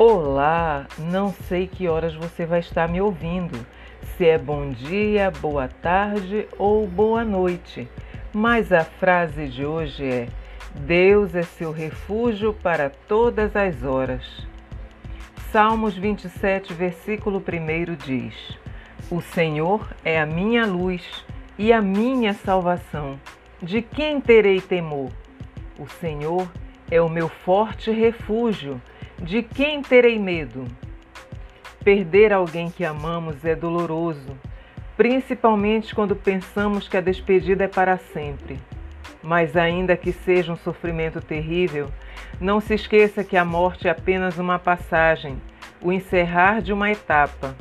Olá, não sei que horas você vai estar me ouvindo, se é bom dia, boa tarde ou boa noite, mas a frase de hoje é: Deus é seu refúgio para todas as horas. Salmos 27, versículo 1 diz: O Senhor é a minha luz e a minha salvação. De quem terei temor? O Senhor é o meu forte refúgio de quem terei medo? Perder alguém que amamos é doloroso, principalmente quando pensamos que a despedida é para sempre. Mas, ainda que seja um sofrimento terrível, não se esqueça que a morte é apenas uma passagem, o encerrar de uma etapa.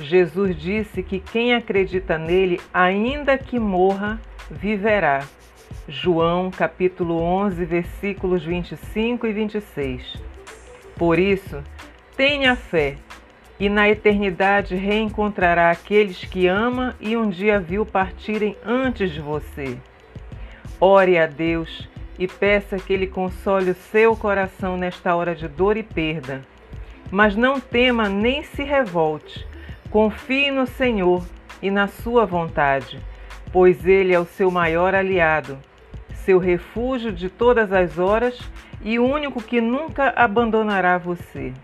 Jesus disse que quem acredita nele, ainda que morra, viverá. João capítulo 11, versículos 25 e 26. Por isso, tenha fé e na eternidade reencontrará aqueles que ama e um dia viu partirem antes de você. Ore a Deus e peça que Ele console o seu coração nesta hora de dor e perda. Mas não tema nem se revolte. Confie no Senhor e na Sua vontade, pois Ele é o seu maior aliado, seu refúgio de todas as horas e único que nunca abandonará você.